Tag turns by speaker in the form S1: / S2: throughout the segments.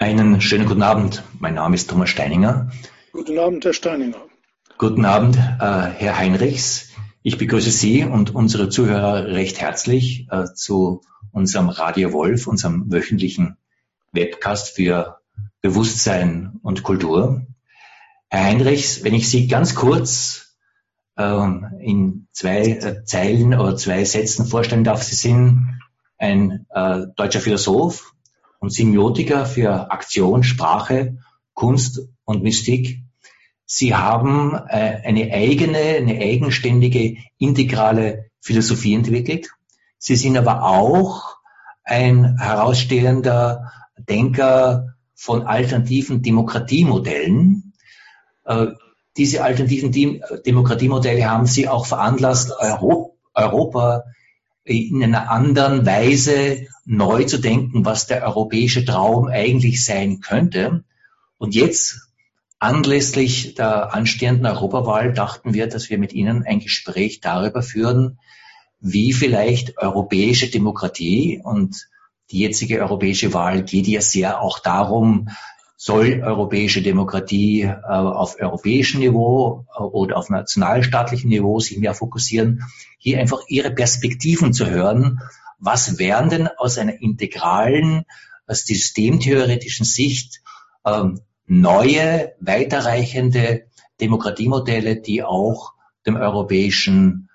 S1: Einen schönen guten Abend. Mein Name ist Thomas Steininger.
S2: Guten Abend, Herr Steininger.
S1: Guten Abend, äh, Herr Heinrichs. Ich begrüße Sie und unsere Zuhörer recht herzlich äh, zu unserem Radio Wolf, unserem wöchentlichen Webcast für Bewusstsein und Kultur. Herr Heinrichs, wenn ich Sie ganz kurz ähm, in zwei äh, Zeilen oder zwei Sätzen vorstellen darf, Sie sind ein äh, deutscher Philosoph und Semiotiker für Aktion, Sprache, Kunst und Mystik. Sie haben äh, eine eigene, eine eigenständige, integrale Philosophie entwickelt. Sie sind aber auch ein herausstehender Denker von alternativen Demokratiemodellen. Äh, diese alternativen Demokratiemodelle haben sie auch veranlasst, Europa in einer anderen Weise neu zu denken, was der europäische Traum eigentlich sein könnte. Und jetzt, anlässlich der anstehenden Europawahl, dachten wir, dass wir mit Ihnen ein Gespräch darüber führen, wie vielleicht europäische Demokratie und die jetzige europäische Wahl geht ja sehr auch darum, soll europäische Demokratie äh, auf europäischem Niveau äh, oder auf nationalstaatlichem Niveau sich mehr fokussieren, hier einfach ihre Perspektiven zu hören. Was wären denn aus einer integralen, aus systemtheoretischen Sicht ähm, neue, weiterreichende Demokratiemodelle, die auch dem europäischen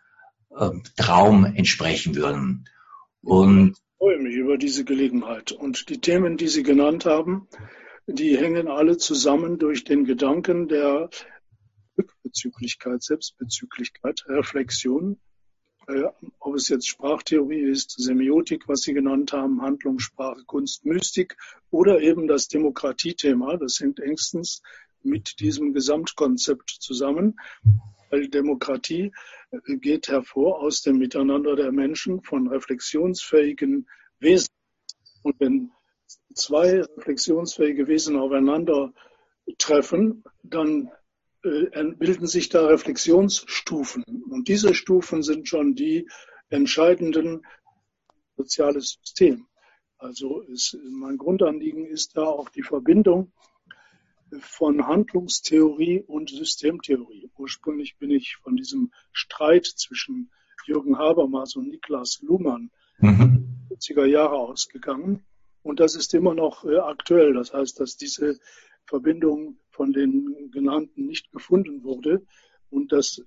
S1: äh, Traum entsprechen würden?
S2: Und ich freue mich über diese Gelegenheit. Und die Themen, die Sie genannt haben, die hängen alle zusammen durch den Gedanken der Rückbezüglichkeit, Selbstbezüglichkeit, Reflexion. Äh, ob es jetzt Sprachtheorie ist, Semiotik, was Sie genannt haben, Handlung, Sprache, Kunst, Mystik oder eben das Demokratiethema, das hängt engstens mit diesem Gesamtkonzept zusammen, weil Demokratie äh, geht hervor aus dem Miteinander der Menschen von reflexionsfähigen Wesen. Und wenn zwei reflexionsfähige Wesen aufeinander treffen, dann bilden sich da Reflexionsstufen. Und diese Stufen sind schon die entscheidenden soziales System. Also ist, mein Grundanliegen ist da auch die Verbindung von Handlungstheorie und Systemtheorie. Ursprünglich bin ich von diesem Streit zwischen Jürgen Habermas und Niklas Luhmann mhm. 40er Jahre ausgegangen. Und das ist immer noch äh, aktuell. Das heißt, dass diese Verbindung von den genannten nicht gefunden wurde und dass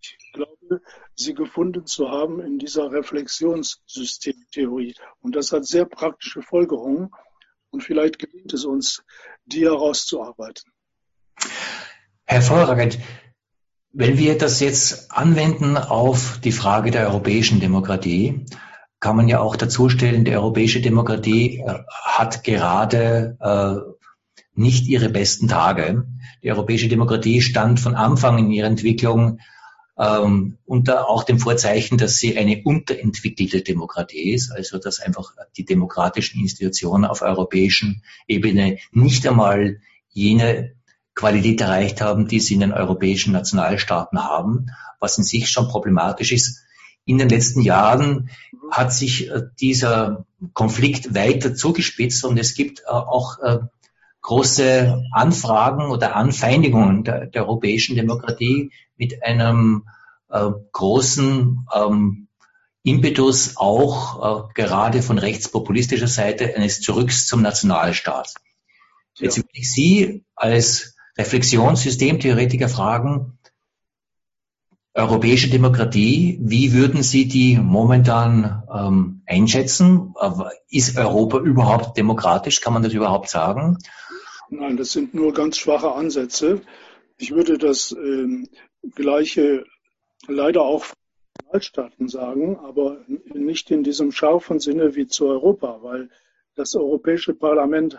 S2: ich glaube, sie gefunden zu haben in dieser Reflexionssystemtheorie. Und das hat sehr praktische Folgerungen. Und vielleicht gelingt es uns, die herauszuarbeiten.
S1: Hervorragend. Wenn wir das jetzt anwenden auf die Frage der europäischen Demokratie, kann man ja auch dazustellen, die europäische Demokratie äh, hat gerade äh, nicht ihre besten Tage. Die europäische Demokratie stand von Anfang in ihrer Entwicklung ähm, unter auch dem Vorzeichen, dass sie eine unterentwickelte Demokratie ist, also dass einfach die demokratischen Institutionen auf europäischen Ebene nicht einmal jene Qualität erreicht haben, die sie in den europäischen Nationalstaaten haben, was in sich schon problematisch ist. In den letzten Jahren hat sich äh, dieser Konflikt weiter zugespitzt und es gibt äh, auch äh, große Anfragen oder Anfeindungen der, der europäischen Demokratie mit einem großen ähm, Impetus auch gerade von rechtspopulistischer Seite eines Zurücks zum Nationalstaat. Jetzt würde ich Sie als Reflexionssystemtheoretiker fragen, europäische Demokratie, wie würden Sie die momentan ähm, einschätzen? Ist Europa überhaupt demokratisch? Kann man das überhaupt sagen?
S2: Nein, das sind nur ganz schwache Ansätze. Ich würde das ähm, Gleiche leider auch von Nationalstaaten sagen, aber nicht in diesem scharfen Sinne wie zu Europa, weil das Europäische Parlament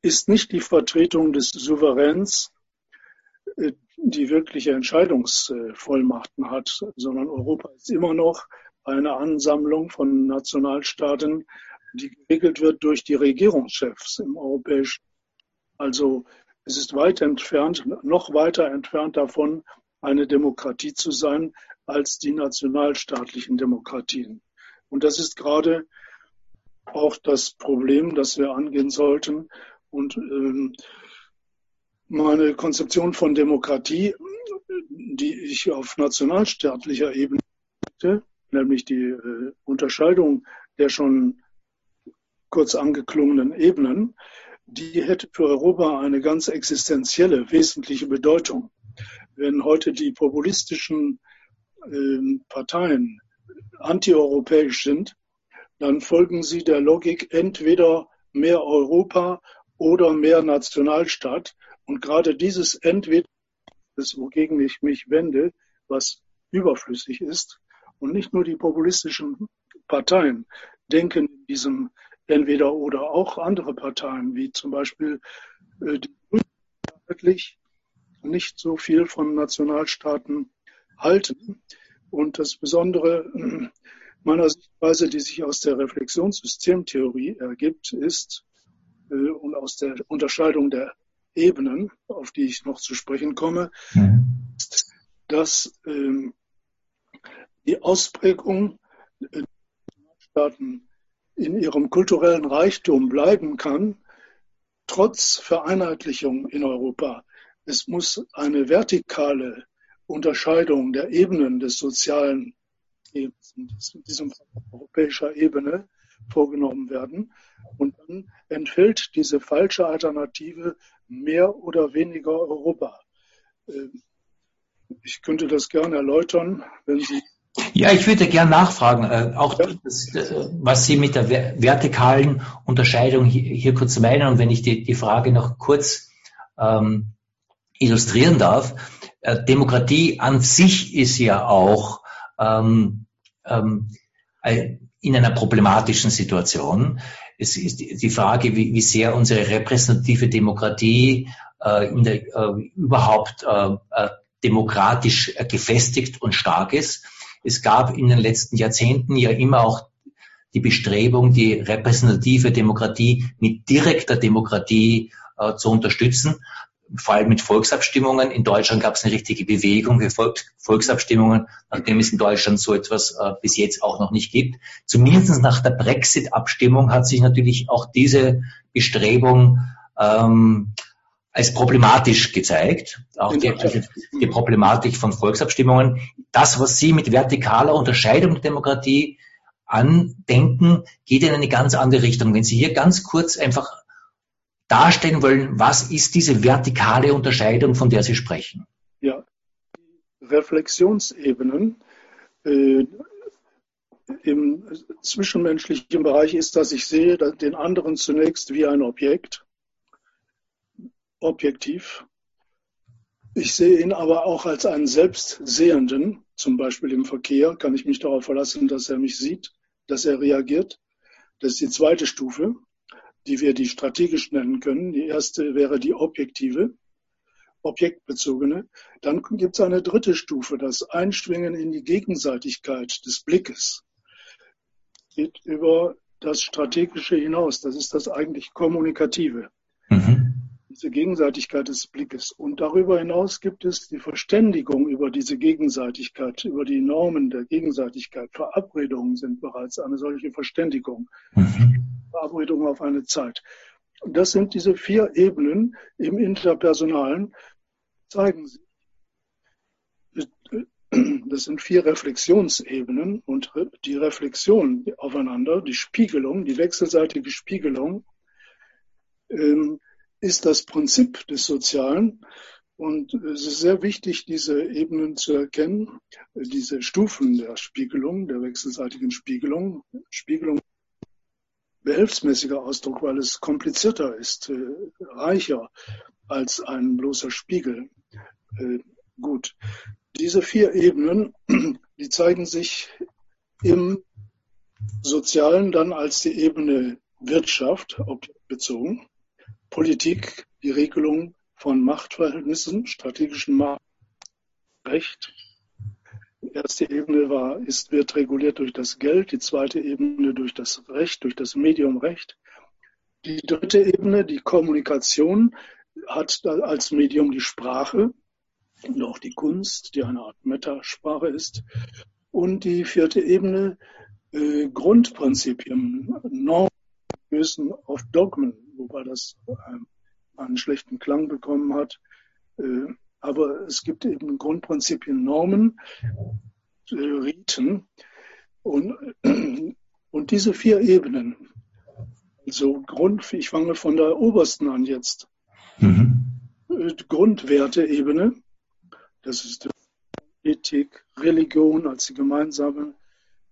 S2: ist nicht die Vertretung des Souveräns, äh, die wirkliche Entscheidungsvollmachten hat, sondern Europa ist immer noch eine Ansammlung von Nationalstaaten, die geregelt wird durch die Regierungschefs im europäischen. Also es ist weit entfernt, noch weiter entfernt davon, eine Demokratie zu sein als die nationalstaatlichen Demokratien. Und das ist gerade auch das Problem, das wir angehen sollten. Und ähm, meine Konzeption von Demokratie, die ich auf nationalstaatlicher Ebene hatte, nämlich die äh, Unterscheidung der schon kurz angeklungenen Ebenen, die hätte für Europa eine ganz existenzielle, wesentliche Bedeutung. Wenn heute die populistischen äh, Parteien antieuropäisch sind, dann folgen sie der Logik entweder mehr Europa oder mehr Nationalstaat. Und gerade dieses entweder, das, wogegen ich mich wende, was überflüssig ist, und nicht nur die populistischen Parteien denken in diesem entweder oder auch andere Parteien, wie zum Beispiel äh, die wirklich nicht so viel von Nationalstaaten halten. Und das Besondere äh, meiner Sichtweise, die sich aus der Reflexionssystemtheorie ergibt, ist äh, und aus der Unterscheidung der Ebenen, auf die ich noch zu sprechen komme, mhm. ist, dass ähm, die Ausprägung der Staaten in ihrem kulturellen Reichtum bleiben kann, trotz Vereinheitlichung in Europa. Es muss eine vertikale Unterscheidung der Ebenen des sozialen in diesem europäischer Ebene, vorgenommen werden. Und dann entfällt diese falsche Alternative mehr oder weniger Europa. Ähm, ich könnte das gerne erläutern, wenn Sie
S1: ja, ich würde gerne nachfragen, äh, auch das, äh, was Sie mit der vertikalen Unterscheidung hier, kurz meinen und wenn ich die, die Frage noch kurz ähm, illustrieren darf. Äh, Demokratie an sich ist ja auch ähm, ähm, in einer problematischen Situation. Es ist die Frage, wie, wie sehr unsere repräsentative Demokratie äh, in der, äh, überhaupt äh demokratisch gefestigt und stark ist es gab in den letzten Jahrzehnten ja immer auch die Bestrebung, die repräsentative Demokratie mit direkter Demokratie äh, zu unterstützen, vor allem mit Volksabstimmungen. In Deutschland gab es eine richtige Bewegung für Volk, Volksabstimmungen, nachdem es in Deutschland so etwas äh, bis jetzt auch noch nicht gibt. Zumindest nach der Brexit-Abstimmung hat sich natürlich auch diese Bestrebung ähm, als problematisch gezeigt, auch die, die, Problematik von Volksabstimmungen. Das, was Sie mit vertikaler Unterscheidung der Demokratie andenken, geht in eine ganz andere Richtung. Wenn Sie hier ganz kurz einfach darstellen wollen, was ist diese vertikale Unterscheidung, von der Sie sprechen?
S2: Ja, Reflexionsebenen äh, im zwischenmenschlichen Bereich ist, dass ich sehe den anderen zunächst wie ein Objekt objektiv. Ich sehe ihn aber auch als einen Selbstsehenden, zum Beispiel im Verkehr, kann ich mich darauf verlassen, dass er mich sieht, dass er reagiert. Das ist die zweite Stufe, die wir die strategisch nennen können. Die erste wäre die objektive, objektbezogene. Dann gibt es eine dritte Stufe, das Einschwingen in die Gegenseitigkeit des Blickes. Geht über das Strategische hinaus. Das ist das eigentlich Kommunikative. Mhm diese Gegenseitigkeit des Blickes. Und darüber hinaus gibt es die Verständigung über diese Gegenseitigkeit, über die Normen der Gegenseitigkeit. Verabredungen sind bereits eine solche Verständigung. Mhm. Verabredungen auf eine Zeit. Und das sind diese vier Ebenen im Interpersonalen, zeigen sich. Das sind vier Reflexionsebenen und die Reflexion aufeinander, die Spiegelung, die wechselseitige Spiegelung, ähm, ist das Prinzip des Sozialen. Und es ist sehr wichtig, diese Ebenen zu erkennen, diese Stufen der Spiegelung, der wechselseitigen Spiegelung. Spiegelung behelfsmäßiger Ausdruck, weil es komplizierter ist, äh, reicher als ein bloßer Spiegel. Äh, gut. Diese vier Ebenen, die zeigen sich im Sozialen dann als die Ebene Wirtschaft, objektbezogen. Politik, die Regelung von Machtverhältnissen, strategischen Machtrecht. Die erste Ebene war, ist, wird reguliert durch das Geld, die zweite Ebene durch das Recht, durch das Medium Recht. Die dritte Ebene, die Kommunikation, hat als Medium die Sprache und auch die Kunst, die eine Art Metasprache ist. Und die vierte Ebene, äh, Grundprinzipien, Normen, auf Dogmen, wobei das ähm, einen schlechten Klang bekommen hat. Äh, aber es gibt eben Grundprinzipien, Normen, äh, Riten und, und diese vier Ebenen. Also Grund, ich fange von der obersten an jetzt. Mhm. Äh, Grundwerteebene, das ist Ethik, Religion als die gemeinsame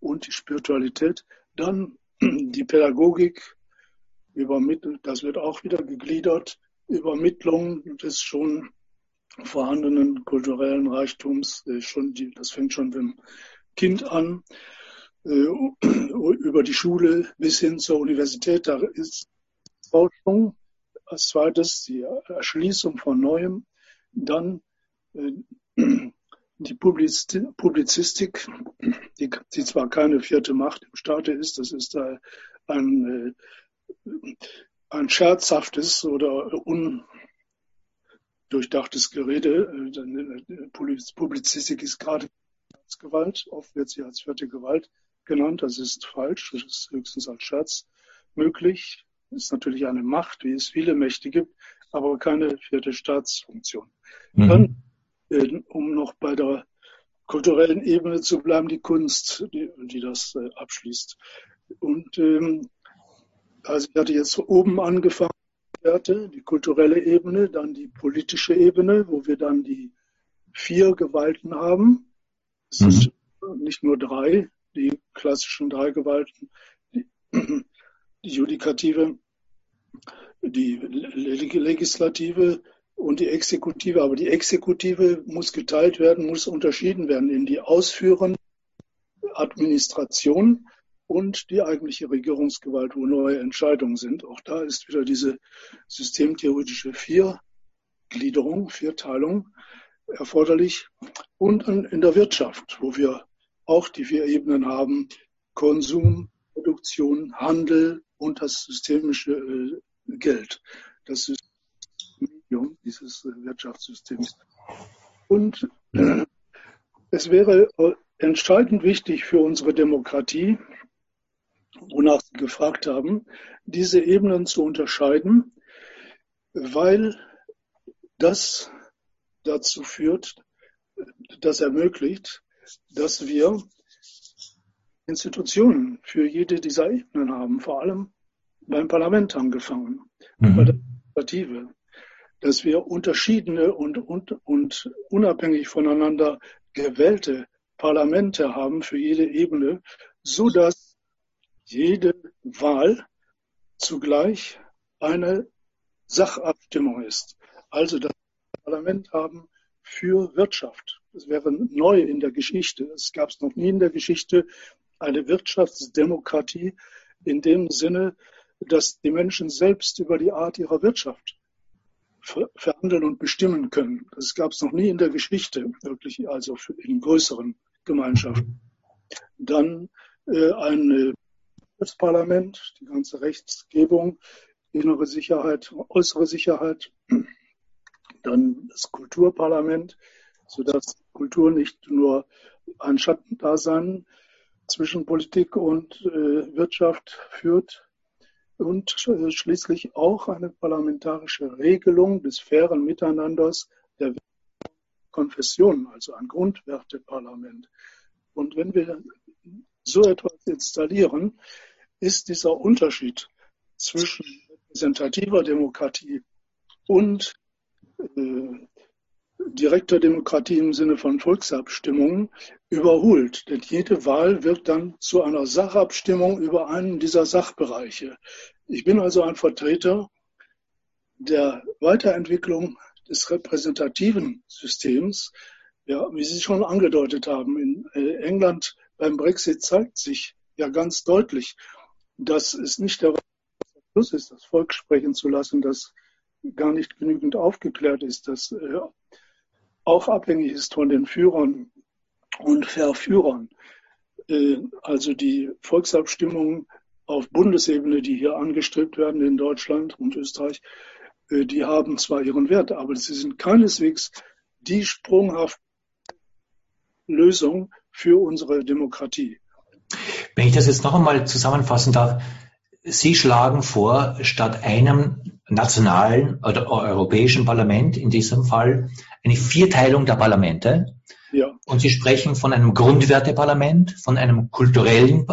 S2: und die Spiritualität. Dann die Pädagogik, übermittelt, das wird auch wieder gegliedert, Übermittlung des schon vorhandenen kulturellen Reichtums, äh, schon die, das fängt schon beim Kind an, äh, über die Schule bis hin zur Universität. Da ist Forschung als zweites die Erschließung von Neuem, dann äh, die Publizistik, die, die, zwar keine vierte Macht im Staate ist, das ist ein, ein scherzhaftes oder undurchdachtes Gerede. Publizistik ist gerade Gewalt, oft wird sie als vierte Gewalt genannt, das ist falsch, das ist höchstens als Scherz möglich. Das ist natürlich eine Macht, wie es viele Mächte gibt, aber keine vierte Staatsfunktion. Mhm. Dann, äh, um noch bei der kulturellen Ebene zu bleiben, die Kunst, die, die das äh, abschließt. Und ähm, also ich hatte jetzt oben angefangen, die kulturelle Ebene, dann die politische Ebene, wo wir dann die vier Gewalten haben. Es mhm. sind nicht nur drei, die klassischen drei Gewalten, die, die Judikative, die Legislative und die Exekutive. Aber die Exekutive muss geteilt werden, muss unterschieden werden in die ausführende Administration und die eigentliche Regierungsgewalt, wo neue Entscheidungen sind. Auch da ist wieder diese systemtheoretische Viergliederung, Vierteilung erforderlich. Und in der Wirtschaft, wo wir auch die vier Ebenen haben, Konsum, Produktion, Handel und das systemische äh, Geld. Das Medium dieses äh, Wirtschaftssystems. Und äh, es wäre entscheidend wichtig für unsere Demokratie, wonach Sie gefragt haben, diese Ebenen zu unterscheiden, weil das dazu führt, das ermöglicht, dass wir Institutionen für jede dieser Ebenen haben, vor allem beim Parlament angefangen, mhm. bei der Legislative, dass wir unterschiedene und, und, und unabhängig voneinander gewählte Parlamente haben für jede Ebene, so dass jede Wahl zugleich eine Sachabstimmung ist. Also das Parlament haben für Wirtschaft. Das wäre neu in der Geschichte. Es gab es noch nie in der Geschichte eine Wirtschaftsdemokratie in dem Sinne, dass die Menschen selbst über die Art ihrer Wirtschaft verhandeln und bestimmen können. Das gab es noch nie in der Geschichte, wirklich, also in größeren Gemeinschaften. Dann äh, eine das Parlament, die ganze Rechtsgebung, innere Sicherheit, äußere Sicherheit, dann das Kulturparlament, sodass Kultur nicht nur ein Schattendasein zwischen Politik und äh, Wirtschaft führt und äh, schließlich auch eine parlamentarische Regelung des fairen Miteinanders der Konfessionen, also ein Grundwerteparlament. Und wenn wir so etwas installieren, ist dieser Unterschied zwischen repräsentativer Demokratie und äh, direkter Demokratie im Sinne von Volksabstimmungen überholt. Denn jede Wahl wird dann zu einer Sachabstimmung über einen dieser Sachbereiche. Ich bin also ein Vertreter der Weiterentwicklung des repräsentativen Systems. Ja, wie Sie schon angedeutet haben, in äh, England beim Brexit zeigt sich ja ganz deutlich, dass es nicht der Schluss ist, das Volk sprechen zu lassen, das gar nicht genügend aufgeklärt ist, das äh, auch abhängig ist von den Führern und Verführern. Äh, also die Volksabstimmungen auf Bundesebene, die hier angestrebt werden in Deutschland und Österreich, äh, die haben zwar ihren Wert, aber sie sind keineswegs die sprunghafte Lösung für unsere Demokratie.
S1: Wenn ich das jetzt noch einmal zusammenfassen darf, Sie schlagen vor, statt einem nationalen oder europäischen Parlament, in diesem Fall, eine Vierteilung der Parlamente. Ja. Und Sie sprechen von einem Grundwerteparlament, von einem kulturellen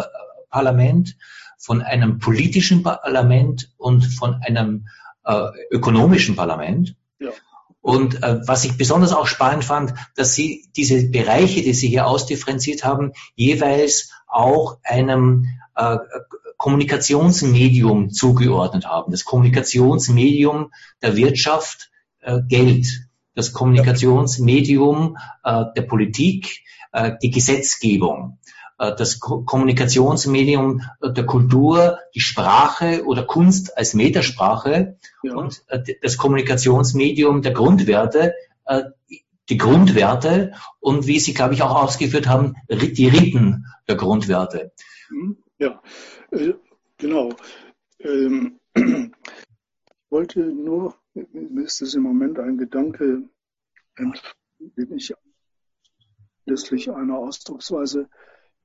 S1: Parlament, von einem politischen Parlament und von einem äh, ökonomischen Parlament. Und äh, was ich besonders auch spannend fand, dass Sie diese Bereiche, die Sie hier ausdifferenziert haben, jeweils auch einem äh, Kommunikationsmedium zugeordnet haben. Das Kommunikationsmedium der Wirtschaft äh, Geld, das Kommunikationsmedium äh, der Politik, äh, die Gesetzgebung, das Ko Kommunikationsmedium der Kultur, die Sprache oder Kunst als Metasprache ja. und äh, das Kommunikationsmedium der Grundwerte, äh, die Grundwerte und wie Sie, glaube ich, auch ausgeführt haben, die Riten der Grundwerte.
S2: Mhm. Ja, äh, genau. Ähm, ich wollte nur, mir ist es im Moment ein Gedanke, den ich letztlich einer Ausdrucksweise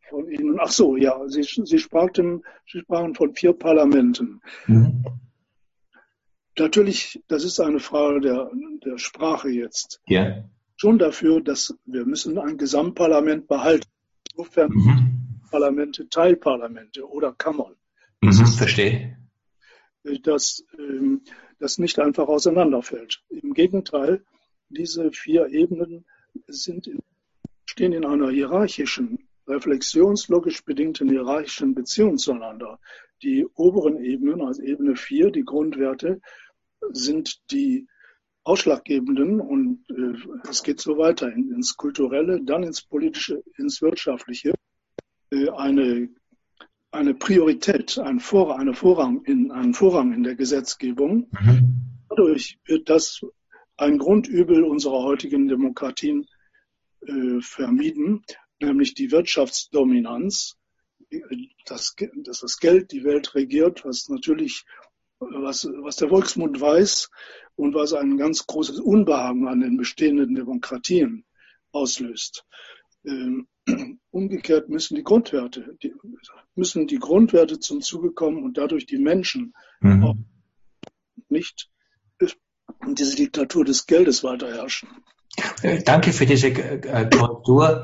S2: von Ihnen, ach so, ja, Sie, Sie, sprachen, Sie sprachen von vier Parlamenten. Mhm. Natürlich, das ist eine Frage der, der Sprache jetzt. Ja. Schon dafür, dass wir müssen ein Gesamtparlament behalten. Insofern mhm. Parlamente Teilparlamente oder Kammern.
S1: Mhm, verstehe.
S2: Dass ähm, das nicht einfach auseinanderfällt. Im Gegenteil, diese vier Ebenen sind in, stehen in einer hierarchischen, reflexionslogisch bedingten hierarchischen Beziehung zueinander. Die oberen Ebenen, also Ebene 4, die Grundwerte, sind die ausschlaggebenden und äh, es geht so weiter in, ins kulturelle, dann ins politische, ins wirtschaftliche äh, eine, eine Priorität, ein Vor, eine Vorrang in, einen Vorrang in der Gesetzgebung. Mhm. Dadurch wird das ein Grundübel unserer heutigen Demokratien äh, vermieden, nämlich die Wirtschaftsdominanz, dass, dass das Geld die Welt regiert, was natürlich, was, was der Volksmund weiß und was ein ganz großes Unbehagen an den bestehenden Demokratien auslöst. Ähm, Umgekehrt müssen die Grundwerte, die, müssen die Grundwerte zum Zuge kommen und dadurch die Menschen mhm. auch nicht diese Diktatur des Geldes weiter herrschen.
S1: Äh, danke für diese Korrektur,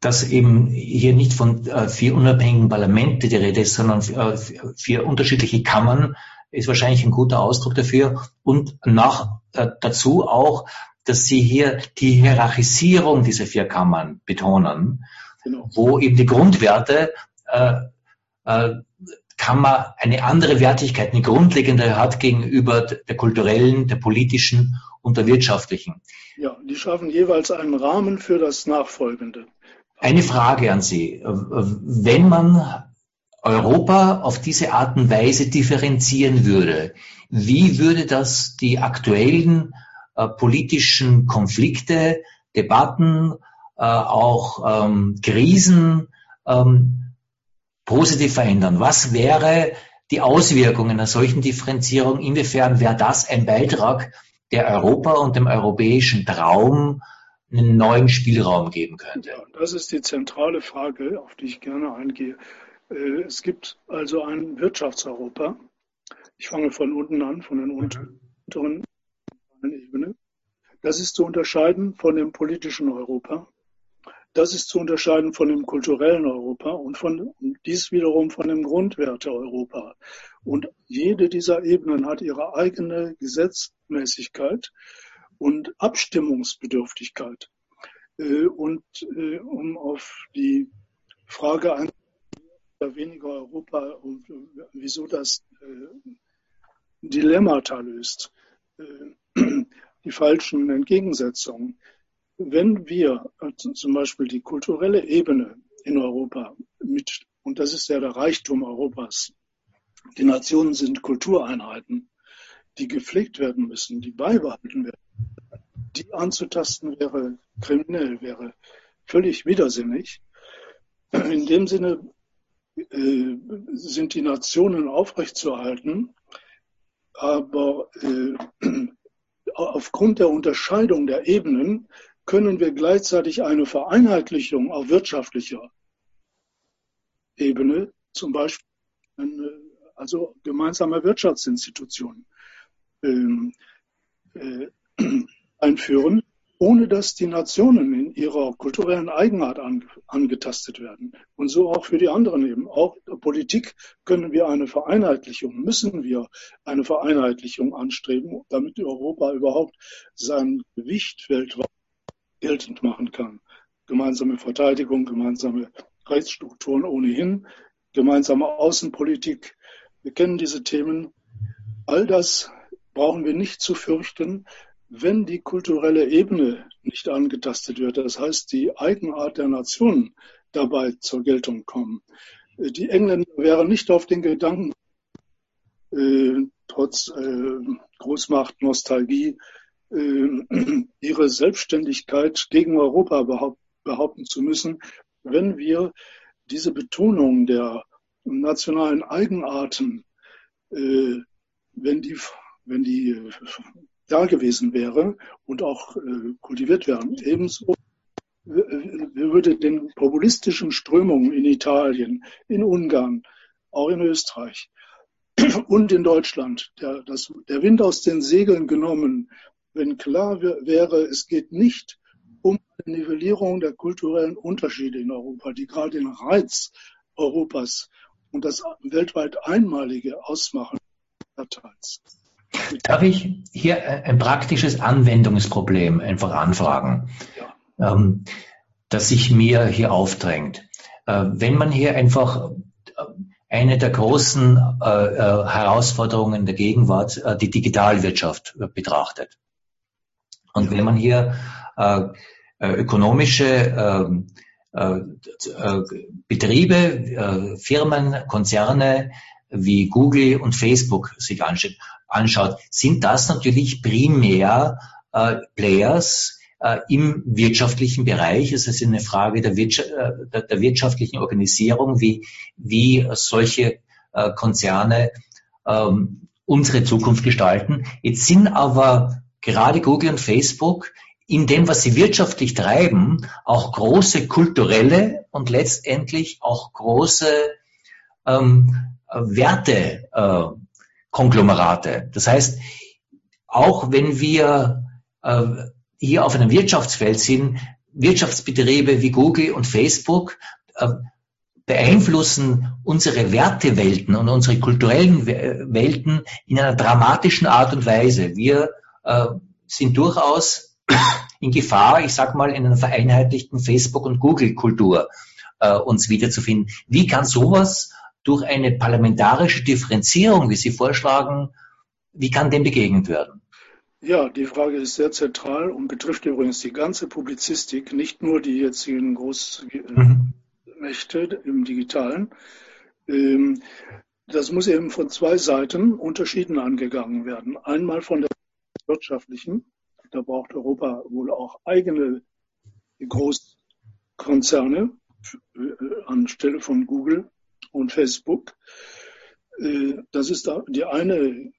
S1: dass eben hier nicht von vier unabhängigen Parlamenten die Rede ist, sondern vier unterschiedliche Kammern ist wahrscheinlich ein guter Ausdruck dafür und nach dazu auch dass Sie hier die Hierarchisierung dieser vier Kammern betonen, genau. wo eben die Grundwerte äh, äh, Kammer eine andere Wertigkeit, eine grundlegende hat gegenüber der kulturellen, der politischen und der wirtschaftlichen.
S2: Ja, die schaffen jeweils einen Rahmen für das Nachfolgende.
S1: Eine Frage an Sie. Wenn man Europa auf diese Art und Weise differenzieren würde, wie würde das die aktuellen äh, politischen Konflikte, Debatten, äh, auch ähm, Krisen ähm, positiv verändern? Was wäre die Auswirkungen einer solchen Differenzierung? Inwiefern wäre das ein Beitrag, der Europa und dem europäischen Traum einen neuen Spielraum geben könnte? Ja,
S2: das ist die zentrale Frage, auf die ich gerne eingehe. Äh, es gibt also ein Wirtschaftseuropa. Ich fange von unten an, von den mhm. unteren Ebene. Das ist zu unterscheiden von dem politischen Europa. Das ist zu unterscheiden von dem kulturellen Europa und von dies wiederum von dem Grundwerte Europa. Und jede dieser Ebenen hat ihre eigene Gesetzmäßigkeit und Abstimmungsbedürftigkeit. Äh, und äh, um auf die Frage an weniger Europa und wieso das äh, Dilemmata löst die falschen Entgegensetzungen. Wenn wir also zum Beispiel die kulturelle Ebene in Europa mit, und das ist ja der Reichtum Europas, die Nationen sind Kultureinheiten, die gepflegt werden müssen, die beibehalten werden. Die anzutasten wäre kriminell, wäre völlig widersinnig. In dem Sinne äh, sind die Nationen aufrechtzuerhalten, aber äh, aufgrund der Unterscheidung der Ebenen können wir gleichzeitig eine Vereinheitlichung auf wirtschaftlicher Ebene, zum Beispiel also gemeinsame Wirtschaftsinstitutionen ähm, äh, einführen, ohne dass die Nationen in ihrer kulturellen Eigenart an, angetastet werden. Und so auch für die anderen eben. Auch Politik können wir eine Vereinheitlichung, müssen wir eine Vereinheitlichung anstreben, damit Europa überhaupt sein Gewicht weltweit geltend machen kann. Gemeinsame Verteidigung, gemeinsame Rechtsstrukturen ohnehin, gemeinsame Außenpolitik. Wir kennen diese Themen. All das brauchen wir nicht zu fürchten, wenn die kulturelle Ebene nicht angetastet wird, das heißt die Eigenart der Nationen dabei zur Geltung kommen. Die Engländer wären nicht auf den Gedanken, äh, trotz äh, Großmacht, Nostalgie, ihre Selbstständigkeit gegen Europa behaupt, behaupten zu müssen, wenn wir diese Betonung der nationalen Eigenarten, äh, wenn die, wenn die da gewesen wäre und auch äh, kultiviert werden. Ebenso würde den populistischen Strömungen in Italien, in Ungarn, auch in Österreich und in Deutschland der, das, der Wind aus den Segeln genommen, wenn klar wäre, es geht nicht um eine Nivellierung der kulturellen Unterschiede in Europa, die gerade den Reiz Europas und das weltweit Einmalige ausmachen.
S1: Darf ich hier ein praktisches Anwendungsproblem einfach anfragen, ja. ähm, das sich mir hier aufdrängt? Äh, wenn man hier einfach äh, eine der großen äh, äh, Herausforderungen der Gegenwart, äh, die Digitalwirtschaft, äh, betrachtet. Und wenn man hier ökonomische ähm, Betriebe, Firmen, Konzerne wie Google und Facebook sich anschaut, anschaut, sind das natürlich primär äh, Players äh, im wirtschaftlichen Bereich. Es ist eine Frage der, Wirtschaft, äh, der, der wirtschaftlichen Organisierung, wie, wie solche äh, Konzerne ähm, unsere Zukunft gestalten. Jetzt sind aber gerade Google und Facebook in dem, was sie wirtschaftlich treiben, auch große kulturelle und letztendlich auch große ähm, Werte äh, Konglomerate. Das heißt, auch wenn wir äh, hier auf einem Wirtschaftsfeld sind, Wirtschaftsbetriebe wie Google und Facebook äh, beeinflussen unsere Wertewelten und unsere kulturellen Welten in einer dramatischen Art und Weise. Wir äh, sind durchaus in Gefahr, ich sage mal, in einer vereinheitlichten Facebook- und Google-Kultur äh, uns wiederzufinden. Wie kann sowas durch eine parlamentarische Differenzierung, wie Sie vorschlagen, wie kann dem begegnet werden?
S2: Ja, die Frage ist sehr zentral und betrifft übrigens die ganze Publizistik, nicht nur die jetzigen Großmächte mhm. im Digitalen. Ähm, das muss eben von zwei Seiten unterschieden angegangen werden. Einmal von der wirtschaftlichen, da braucht Europa wohl auch eigene Großkonzerne äh, anstelle von Google und Facebook. Äh, das ist die eine,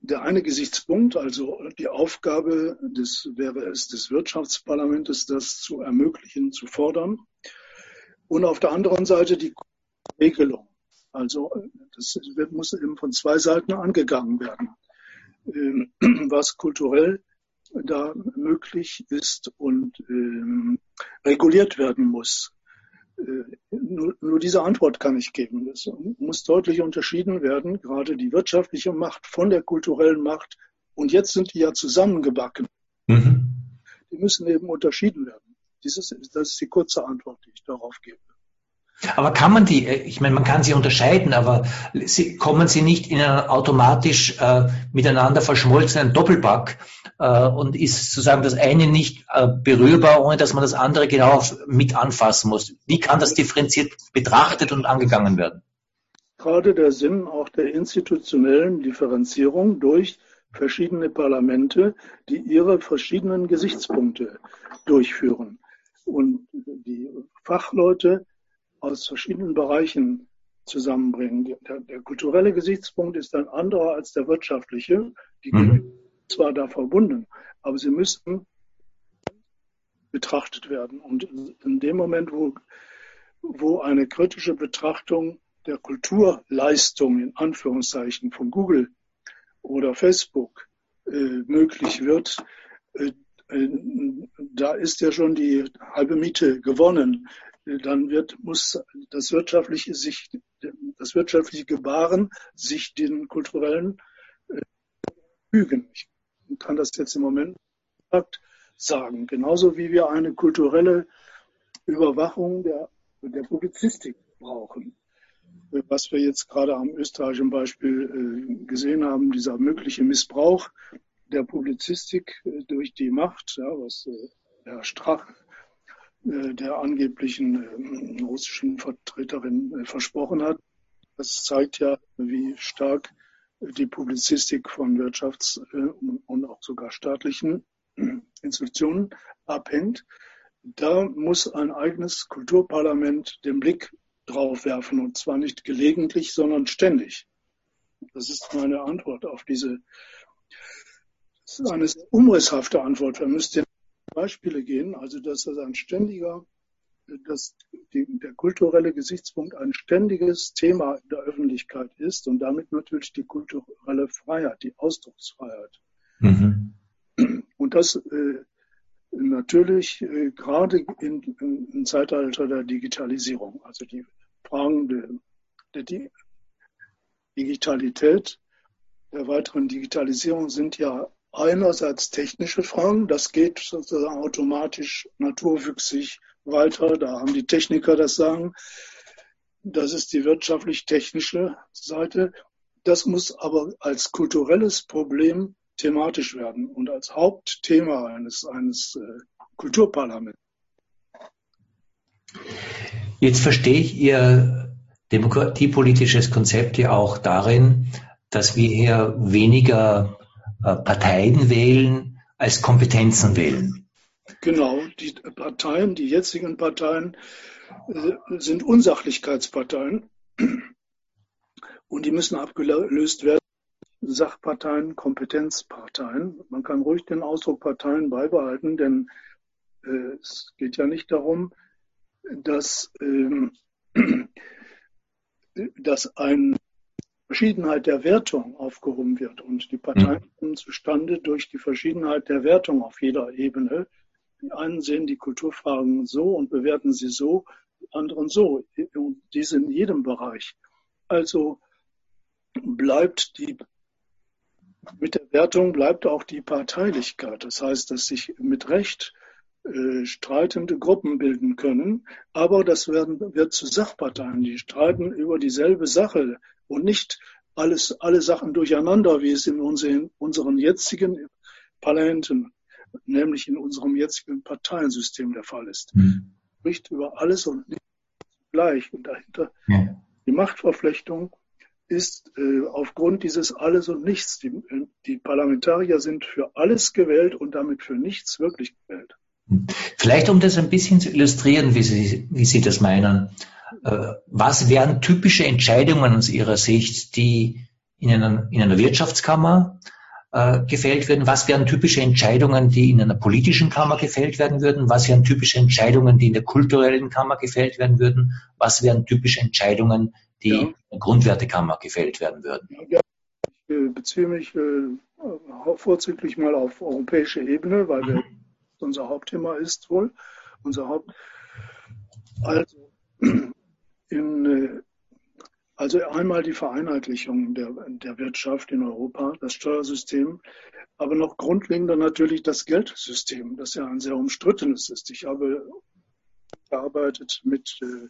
S2: der eine Gesichtspunkt, also die Aufgabe des, wäre es des Wirtschaftsparlamentes, das zu ermöglichen, zu fordern. Und auf der anderen Seite die Regelung. Also das muss eben von zwei Seiten angegangen werden. Ähm, was kulturell da möglich ist und ähm, reguliert werden muss. Äh, nur, nur, diese Antwort kann ich geben. Es muss deutlich unterschieden werden, gerade die wirtschaftliche Macht von der kulturellen Macht. Und jetzt sind die ja zusammengebacken. Mhm. Die müssen eben unterschieden werden. Dieses, das ist die kurze Antwort, die ich darauf gebe.
S1: Aber kann man die, äh, ich meine, man kann sie unterscheiden, aber sie, kommen sie nicht in einen automatisch äh, miteinander verschmolzenen Doppelpack äh, und ist sozusagen das eine nicht äh, berührbar, ohne dass man das andere genau mit anfassen muss? Wie kann das differenziert betrachtet und angegangen werden?
S2: Gerade der Sinn auch der institutionellen Differenzierung durch verschiedene Parlamente, die ihre verschiedenen Gesichtspunkte durchführen. Und die Fachleute aus verschiedenen Bereichen zusammenbringen. Der, der, kulturelle Gesichtspunkt ist ein anderer als der wirtschaftliche. Die mhm. sind zwar da verbunden, aber sie müssten betrachtet werden. Und in dem Moment, wo, wo eine kritische Betrachtung der Kulturleistung in Anführungszeichen von Google oder Facebook äh, möglich wird, äh, äh, da ist ja schon die halbe Miete gewonnen. Dann wird, muss das wirtschaftliche sich, das wirtschaftliche Gebaren sich den kulturellen äh, fügen. Ich kann das jetzt im Moment sagen. Genauso wie wir eine kulturelle Überwachung der, der Publizistik brauchen. Was wir jetzt gerade am österreichischen Beispiel äh, gesehen haben, dieser mögliche Missbrauch der Publizistik äh, durch die Macht, ja, was Herr Strach, der angeblichen russischen Vertreterin, versprochen hat. Das zeigt ja, wie stark die Publizistik von Wirtschafts- und auch sogar staatlichen Institutionen abhängt. Da muss ein eigenes Kulturparlament den Blick drauf werfen und zwar nicht gelegentlich, sondern ständig. Das ist meine Antwort auf diese das ist eine umrisshafte Antwort. Wir müssten Beispiele gehen. Also, dass das ein ständiger, dass die, der kulturelle Gesichtspunkt ein ständiges Thema in der Öffentlichkeit ist und damit natürlich die kulturelle Freiheit, die Ausdrucksfreiheit. Mhm. Und das äh, natürlich äh, gerade im Zeitalter der Digitalisierung, also die Fragen der, der Digitalität, der weiteren Digitalisierung sind ja einerseits technische Fragen, das geht sozusagen automatisch naturwüchsig weiter, da haben die Techniker das Sagen. Das ist die wirtschaftlich-technische Seite. Das muss aber als kulturelles Problem thematisch werden und als Hauptthema eines, eines äh, Kulturparlaments.
S1: Jetzt verstehe ich Ihr demokratiepolitisches Konzept ja auch darin, dass wir hier weniger Parteien wählen als Kompetenzen wählen.
S2: Genau, die Parteien, die jetzigen Parteien äh, sind Unsachlichkeitsparteien und die müssen abgelöst werden. Sachparteien, Kompetenzparteien. Man kann ruhig den Ausdruck Parteien beibehalten, denn äh, es geht ja nicht darum, dass, ähm, dass ein Verschiedenheit der Wertung aufgehoben wird. Und die Parteien mhm. kommen zustande durch die Verschiedenheit der Wertung auf jeder Ebene. Die einen sehen die Kulturfragen so und bewerten sie so, die anderen so. Und dies in jedem Bereich. Also bleibt die, mit der Wertung bleibt auch die Parteilichkeit. Das heißt, dass sich mit Recht streitende Gruppen bilden können, aber das werden, wird zu Sachparteien, die streiten über dieselbe Sache und nicht alles, alle Sachen durcheinander, wie es in unseren, unseren jetzigen Parlamenten, nämlich in unserem jetzigen Parteiensystem der Fall ist. Mhm. Spricht über alles und nicht gleich. Und dahinter ja. die Machtverflechtung ist äh, aufgrund dieses Alles und Nichts. Die, die Parlamentarier sind für alles gewählt und damit für nichts wirklich gewählt.
S1: Vielleicht um das ein bisschen zu illustrieren, wie Sie, wie Sie das meinen. Äh, was wären typische Entscheidungen aus Ihrer Sicht, die in einer, in einer Wirtschaftskammer äh, gefällt werden? Was wären typische Entscheidungen, die in einer politischen Kammer gefällt werden würden? Was wären typische Entscheidungen, die in der kulturellen Kammer gefällt werden würden? Was wären typische Entscheidungen, die ja. in der Grundwertekammer gefällt werden würden? Ja,
S2: ich beziehe mich äh, vorzüglich mal auf europäische Ebene, weil mhm. Unser Hauptthema ist wohl. Unser Haupt. Also, in, äh, also einmal die Vereinheitlichung der, der Wirtschaft in Europa, das Steuersystem, aber noch grundlegender natürlich das Geldsystem, das ja ein sehr umstrittenes ist. Ich habe gearbeitet mit äh,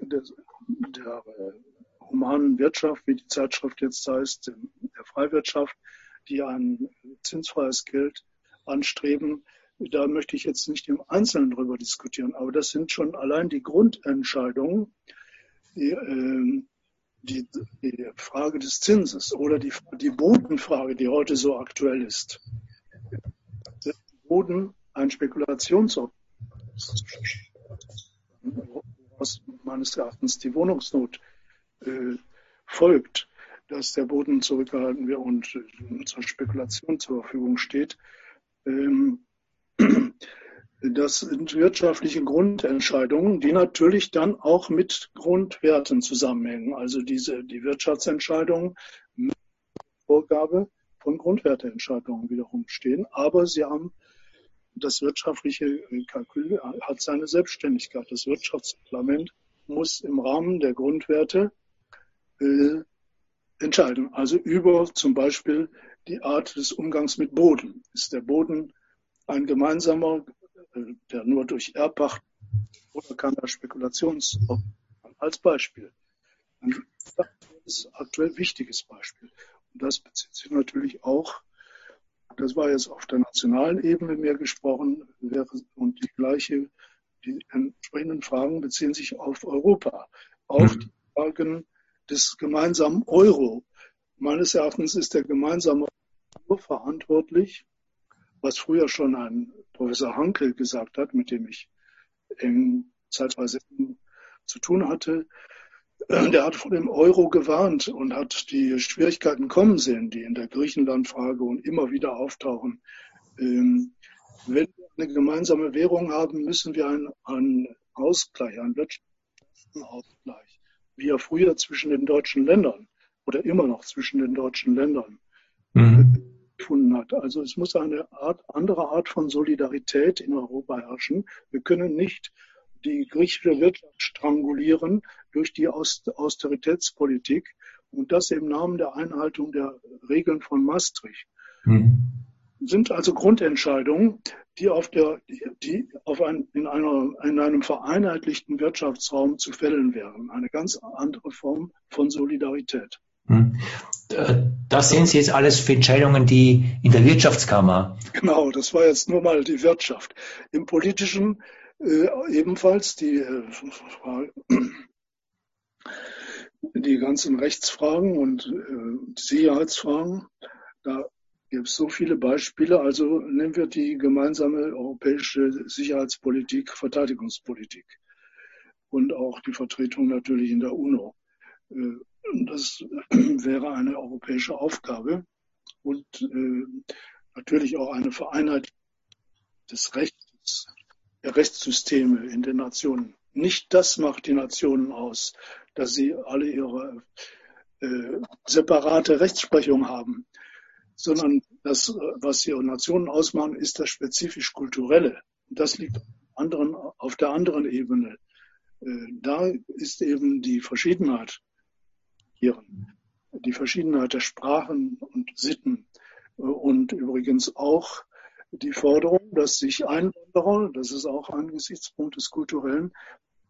S2: der, der äh, humanen Wirtschaft, wie die Zeitschrift jetzt heißt, der Freiwirtschaft, die ein zinsfreies Geld anstreben, da möchte ich jetzt nicht im Einzelnen darüber diskutieren, aber das sind schon allein die Grundentscheidungen, die, äh, die, die Frage des Zinses oder die, die Bodenfrage, die heute so aktuell ist. Boden ein Spekulationsobjekt, was meines Erachtens die Wohnungsnot äh, folgt, dass der Boden zurückgehalten wird und äh, zur Spekulation zur Verfügung steht. Ähm, Das sind wirtschaftliche Grundentscheidungen, die natürlich dann auch mit Grundwerten zusammenhängen. Also diese, die Wirtschaftsentscheidungen mit Vorgabe von Grundwerteentscheidungen wiederum stehen. Aber sie haben das wirtschaftliche Kalkül hat seine Selbstständigkeit. Das Wirtschaftsparlament muss im Rahmen der Grundwerte äh, entscheiden. Also über zum Beispiel die Art des Umgangs mit Boden. Ist der Boden ein gemeinsamer, der nur durch Erbpacht oder kann er Spekulations als Beispiel. Das ist aktuell wichtiges Beispiel. Und das bezieht sich natürlich auch, das war jetzt auf der nationalen Ebene mehr gesprochen, wäre, und die gleiche, die entsprechenden Fragen beziehen sich auf Europa. Auch mhm. die Fragen des gemeinsamen Euro. Meines Erachtens ist der gemeinsame Euro verantwortlich, was früher schon ein Professor Hankel gesagt hat, mit dem ich eng zeitweise zu tun hatte. Äh, der hat vor dem Euro gewarnt und hat die Schwierigkeiten kommen sehen, die in der Griechenland-Frage und immer wieder auftauchen. Ähm, wenn wir eine gemeinsame Währung haben, müssen wir einen, einen Ausgleich, einen wirtschaftlichen Ausgleich wie er früher zwischen den deutschen Ländern oder immer noch zwischen den deutschen Ländern mhm. Gefunden hat. Also es muss eine Art, andere Art von Solidarität in Europa herrschen. Wir können nicht die griechische Wirtschaft strangulieren durch die Austeritätspolitik und das im Namen der Einhaltung der Regeln von Maastricht. Mhm sind also Grundentscheidungen, die auf der, die auf ein, in, einer, in einem vereinheitlichten Wirtschaftsraum zu fällen wären. Eine ganz andere Form von Solidarität. Hm.
S1: Das sehen Sie jetzt alles für Entscheidungen, die in der Wirtschaftskammer.
S2: Genau, das war jetzt nur mal die Wirtschaft. Im politischen äh, ebenfalls die, äh, die ganzen Rechtsfragen und äh, Sicherheitsfragen. Da gibt es so viele Beispiele. Also nehmen wir die gemeinsame europäische Sicherheitspolitik, Verteidigungspolitik und auch die Vertretung natürlich in der UNO. Äh, das wäre eine europäische Aufgabe und äh, natürlich auch eine Vereinheit des Rechts, der Rechtssysteme in den Nationen. Nicht das macht die Nationen aus, dass sie alle ihre äh, separate Rechtsprechung haben sondern das, was die Nationen ausmachen, ist das spezifisch kulturelle. Das liegt anderen, auf der anderen Ebene. Äh, da ist eben die Verschiedenheit hier, die Verschiedenheit der Sprachen und Sitten äh, und übrigens auch die Forderung, dass sich Einwanderer, das ist auch ein Gesichtspunkt des Kulturellen,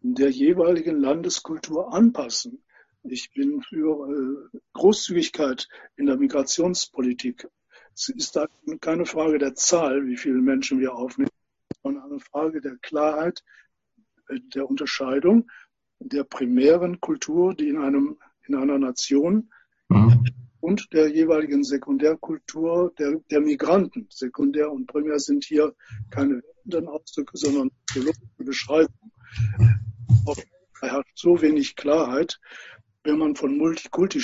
S2: der jeweiligen Landeskultur anpassen. Ich bin für äh, Großzügigkeit in der Migrationspolitik. Es ist da keine Frage der Zahl, wie viele Menschen wir aufnehmen, sondern eine Frage der Klarheit, äh, der Unterscheidung der primären Kultur, die in einem in einer Nation mhm. und der jeweiligen Sekundärkultur der, der Migranten. Sekundär und primär sind hier keine wertenden Ausdrücke, sondern biologische Beschreibungen. Da herrscht so wenig Klarheit, wenn man von Multikulti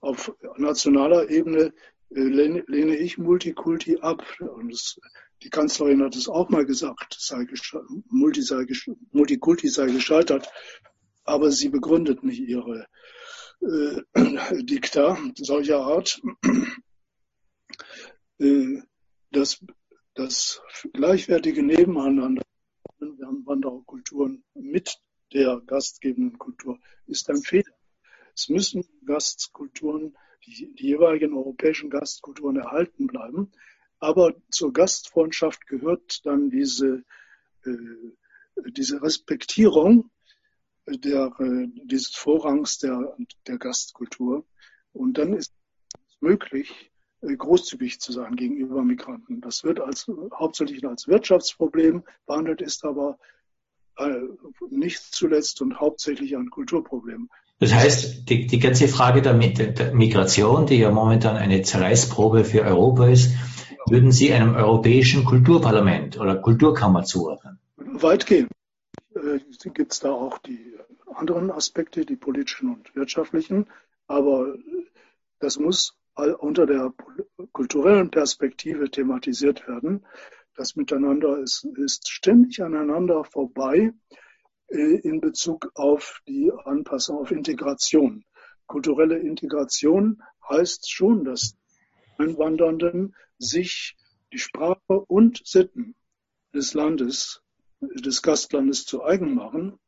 S2: auf nationaler Ebene äh, lehne, lehne, ich Multikulti ab. Und das, die Kanzlerin hat es auch mal gesagt, sei Multi sei, Multikulti sei gescheitert, aber sie begründet nicht ihre äh, Dikta solcher Art. Äh, das, das gleichwertige Nebeneinander Wanderkulturen mit der gastgebenden Kultur ist ein Fehler. Es müssen Gastkulturen, die, die jeweiligen europäischen Gastkulturen erhalten bleiben. Aber zur Gastfreundschaft gehört dann diese, äh, diese Respektierung der, äh, dieses Vorrangs der, der Gastkultur. Und dann ist es möglich, äh, großzügig zu sein gegenüber Migranten. Das wird als, hauptsächlich als Wirtschaftsproblem behandelt, ist aber äh, nicht zuletzt und hauptsächlich ein Kulturproblem.
S1: Das heißt, die, die ganze Frage der, der, Migration, die ja momentan eine Zerreißprobe für Europa ist, würden Sie einem europäischen Kulturparlament oder Kulturkammer zuordnen?
S2: Weitgehend. Äh, Gibt es da auch die anderen Aspekte, die politischen und wirtschaftlichen, aber das muss unter der kulturellen Perspektive thematisiert werden. das Miteinander ist, ist ständig aneinander vorbei äh, in Bezug auf die Anpassung, auf Integration. Kulturelle Integration heißt schon, dass Einwandernden sich die Sprache und Sitten des Landes, des Gastlandes zu eigen machen,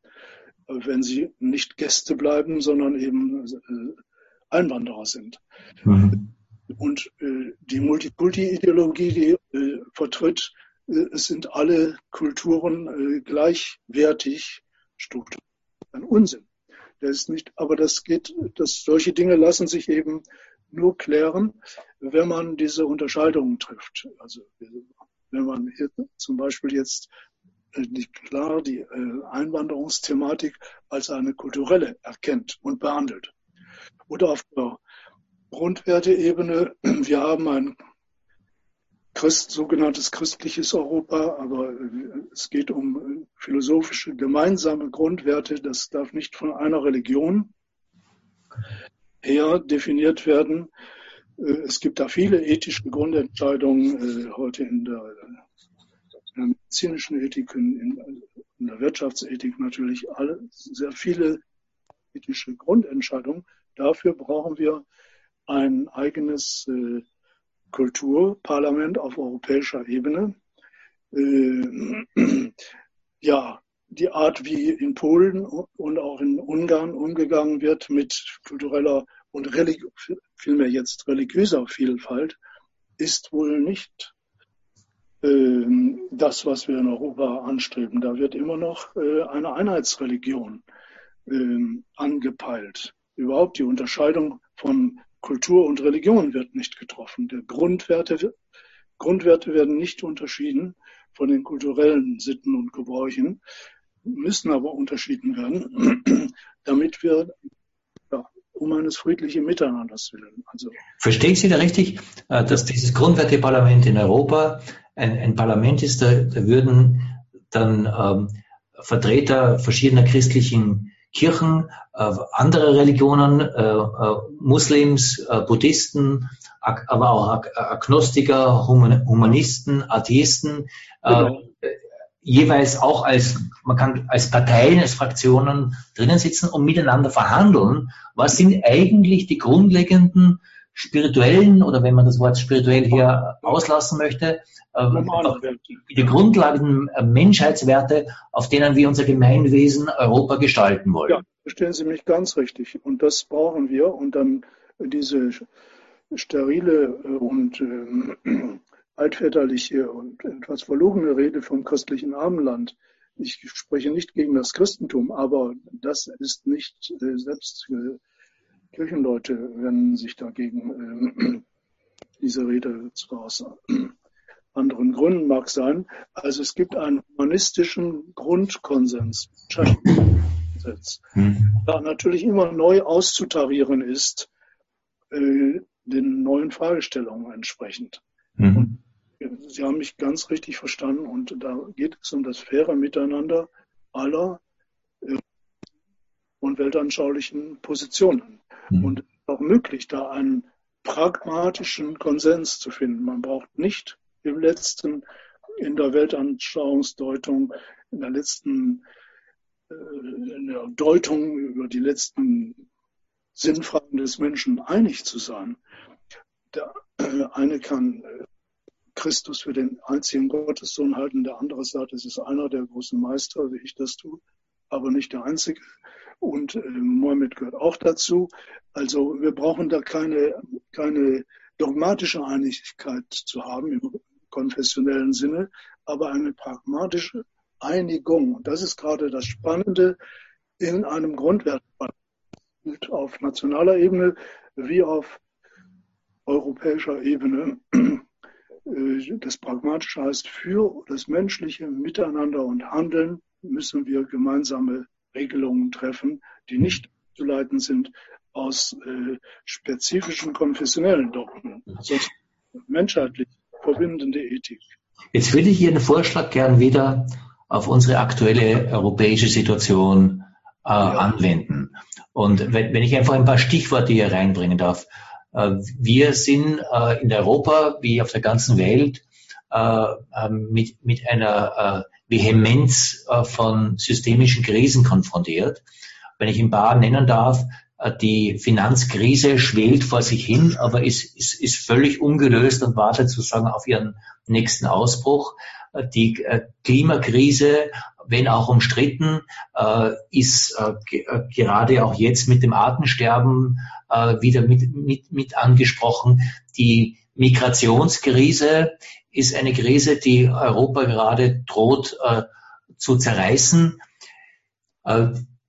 S2: wenn sie nicht Gäste bleiben, sondern eben äh, Einwanderer sind. Mhm. Und äh, die Multikulti-Ideologie, die äh, vertritt, es sind alle Kulturen gleichwertig strukturiert. Ein Unsinn. Der ist nicht, aber das geht, dass solche Dinge lassen sich eben nur klären, wenn man diese Unterscheidungen trifft. Also wenn man zum Beispiel jetzt äh, klar die äh, Einwanderungsthematik als eine kulturelle erkennt und behandelt. Oder auf der Grundwerteebene, wir haben ein Christ, sogenanntes christliches Europa, aber äh, es geht um philosophische gemeinsame Grundwerte. Das darf nicht von einer Religion her definiert werden. Es gibt da viele ethische Grundentscheidungen heute in der der medizinischen Ethik, in, in der Wirtschaftsethik natürlich alle, sehr viele ethische Grundentscheidungen. Dafür brauchen wir ein eigenes äh, Kulturparlament auf europäischer Ebene. Äh, ja, die Art, wie in Polen und auch in Ungarn umgegangen wird mit kultureller und vielmehr jetzt religiöser Vielfalt, ist wohl nicht das, was wir in Europa anstreben. Da wird immer noch äh, eine Einheitsreligion ähm, angepeilt. Überhaupt die Unterscheidung von Kultur und Religion wird nicht getroffen. Der Grundwerte, Grundwerte werden nicht unterschieden von den kulturellen Sitten und Gebräuchen, müssen aber unterschieden werden, damit wir um eines friedlichen Miteinanders willen.
S1: Also, Verstehe ich Sie da richtig, äh, dass dieses Grundwerteparlament in Europa ein, ein Parlament ist, da, da würden dann ähm, Vertreter verschiedener christlichen Kirchen, äh, andere Religionen, äh, äh, Muslims, äh, Buddhisten, aber auch Agnostiker, Humanisten, Atheisten, äh, genau. Jeweils auch als, man kann als Parteien, als Fraktionen drinnen sitzen und miteinander verhandeln. Was sind eigentlich die grundlegenden spirituellen oder wenn man das Wort spirituell hier auslassen möchte, ähm, die Grundlagen äh, Menschheitswerte, auf denen wir unser Gemeinwesen Europa gestalten wollen. Ja,
S2: verstehen Sie mich ganz richtig. Und das brauchen wir. Und dann diese sterile äh, und äh, altväterliche und etwas verlogene Rede vom köstlichen Armenland. Ich spreche nicht gegen das Christentum, aber das ist nicht äh, selbst äh, Kirchenleute wenden sich dagegen. Äh, diese Rede zwar aus anderen Gründen mag sein. Also es gibt einen humanistischen Grundkonsens, hm. da natürlich immer neu auszutarieren ist, äh, den neuen Fragestellungen entsprechend. Mhm. Sie haben mich ganz richtig verstanden und da geht es um das faire Miteinander aller äh, und weltanschaulichen Positionen. Mhm. Und auch möglich, da einen pragmatischen Konsens zu finden. Man braucht nicht im letzten, in der Weltanschauungsdeutung, in der letzten, äh, in der Deutung über die letzten Sinnfragen des Menschen einig zu sein. Der eine kann äh, Christus für den einzigen Gottessohn halten, der andere sagt, es ist einer der großen Meister, wie ich das tue, aber nicht der einzige und äh, Mohammed gehört auch dazu. Also wir brauchen da keine, keine dogmatische Einigkeit zu haben im konfessionellen Sinne, aber eine pragmatische Einigung. Und das ist gerade das Spannende in einem Grundwert auf nationaler Ebene wie auf europäischer Ebene. Äh, das Pragmatische heißt, für das menschliche Miteinander und Handeln müssen wir gemeinsame Regelungen treffen, die nicht zu leiten sind aus äh, spezifischen konfessionellen Dogmen, sondern menschheitlich verbindende Ethik.
S1: Jetzt würde ich Ihren Vorschlag gern wieder auf unsere aktuelle europäische Situation äh, ja. anwenden. Und wenn, wenn, ich einfach ein paar Stichworte hier reinbringen darf. Äh, wir sind äh, in Europa wie auf der ganzen Welt äh, ähm, mit, mit einer Vehemenz von systemischen Krisen konfrontiert. Wenn ich ein paar nennen darf, die Finanzkrise schwelt vor sich hin, aber ist, ist, ist völlig ungelöst und wartet sozusagen auf ihren nächsten Ausbruch. Die Klimakrise, wenn auch umstritten, ist gerade auch jetzt mit dem Artensterben wieder mit, mit, mit angesprochen. Die Migrationskrise ist eine Krise, die Europa gerade droht zu zerreißen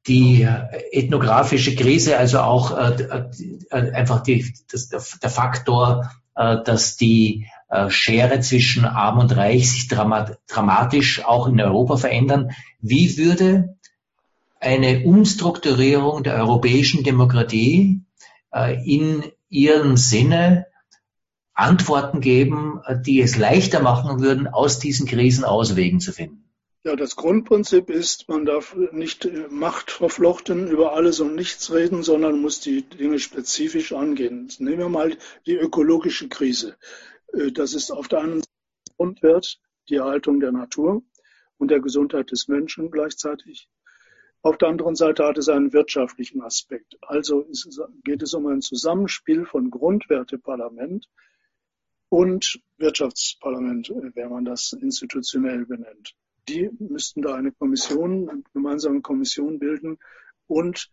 S1: die ethnografische Krise, also auch äh, äh, einfach die, das, der Faktor, äh, dass die äh, Schere zwischen Arm und Reich sich dramat dramatisch auch in Europa verändern. Wie würde eine Umstrukturierung der europäischen Demokratie äh, in ihrem Sinne Antworten geben, äh, die es leichter machen würden, aus diesen Krisen Auswegen zu finden?
S2: Ja, das Grundprinzip ist, man darf nicht machtverflochten über alles und nichts reden, sondern muss die Dinge spezifisch angehen. Nehmen wir mal die ökologische Krise. Äh, das ist auf der einen Seite Grundwert, die Erhaltung der Natur und der Gesundheit des Menschen gleichzeitig. Auf der anderen Seite hat es einen wirtschaftlichen Aspekt. Also geht es um ein Zusammenspiel von Grundwerteparlament und Wirtschaftsparlament, äh, wenn man das institutionell benennt die müssten da eine Kommission, eine gemeinsame Kommission bilden und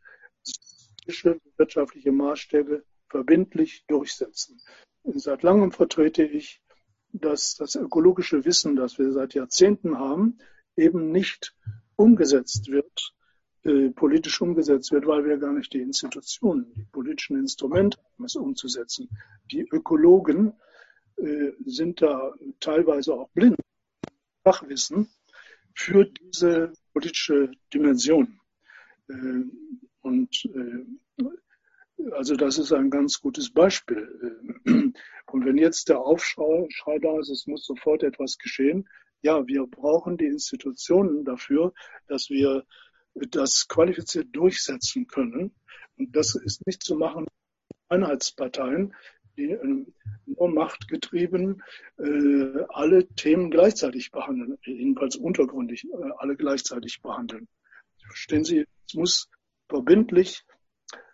S2: wirtschaftliche Maßstäbe verbindlich durchsetzen. Seit langem vertrete ich, dass das ökologische Wissen, das wir seit Jahrzehnten haben, eben nicht umgesetzt wird, politisch umgesetzt wird, weil wir gar nicht die Institutionen, die politischen Instrumente haben, es umzusetzen. Die Ökologen äh, sind da teilweise auch blind. Fachwissen für diese politische Dimension. Äh, und äh, also das ist ein ganz gutes Beispiel. Äh, und wenn jetzt der Aufschrei da ist, es muss sofort etwas geschehen, ja, wir brauchen die Institutionen dafür, dass wir das qualifiziert durchsetzen können. Und das ist nicht zu machen Einheitsparteien, die nur machtgetrieben äh, alle Themen gleichzeitig behandeln, jedenfalls untergründig äh, alle gleichzeitig behandeln. Verstehen Sie, es muss verbindlich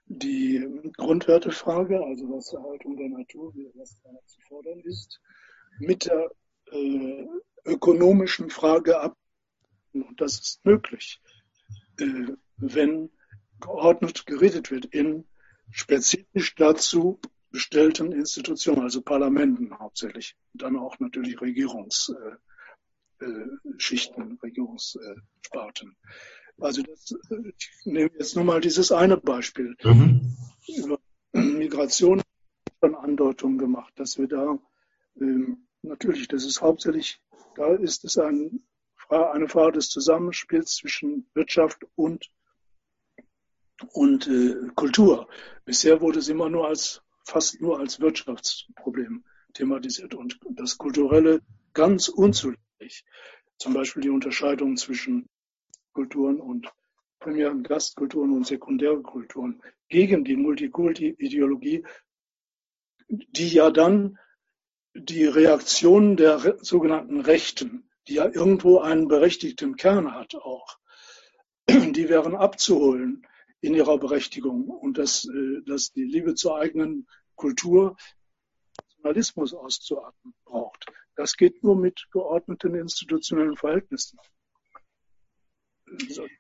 S2: die Grundwertefrage, also was Erhaltung der Natur, was zu fordern ist, mit der äh, ökonomischen Frage ab. Und das ist möglich, äh, wenn geordnet geredet wird in spezifisch dazu bestellten Institutionen, also Parlamenten hauptsächlich, und dann auch natürlich Regierungsschichten, äh, äh, Regierungssparten. Also das, ich nehme jetzt nur mal dieses eine Beispiel. Mhm. Über Migration schon Andeutungen gemacht, dass wir da ähm, natürlich, das ist hauptsächlich, da ist es ein, eine Frage des Zusammenspiels zwischen Wirtschaft und und äh, Kultur. Bisher wurde es immer nur als fast nur als Wirtschaftsproblem thematisiert und das Kulturelle ganz unzulänglich. Zum Beispiel die Unterscheidung zwischen Kulturen und primären Gastkulturen und sekundären Kulturen gegen die Multikulti-Ideologie, die ja dann die Reaktion der sogenannten Rechten, die ja irgendwo einen berechtigten Kern hat auch, die wären abzuholen in ihrer Berechtigung und dass, äh, dass die Liebe zur eigenen Kultur Nationalismus auszuatmen braucht. Das geht nur mit geordneten institutionellen Verhältnissen.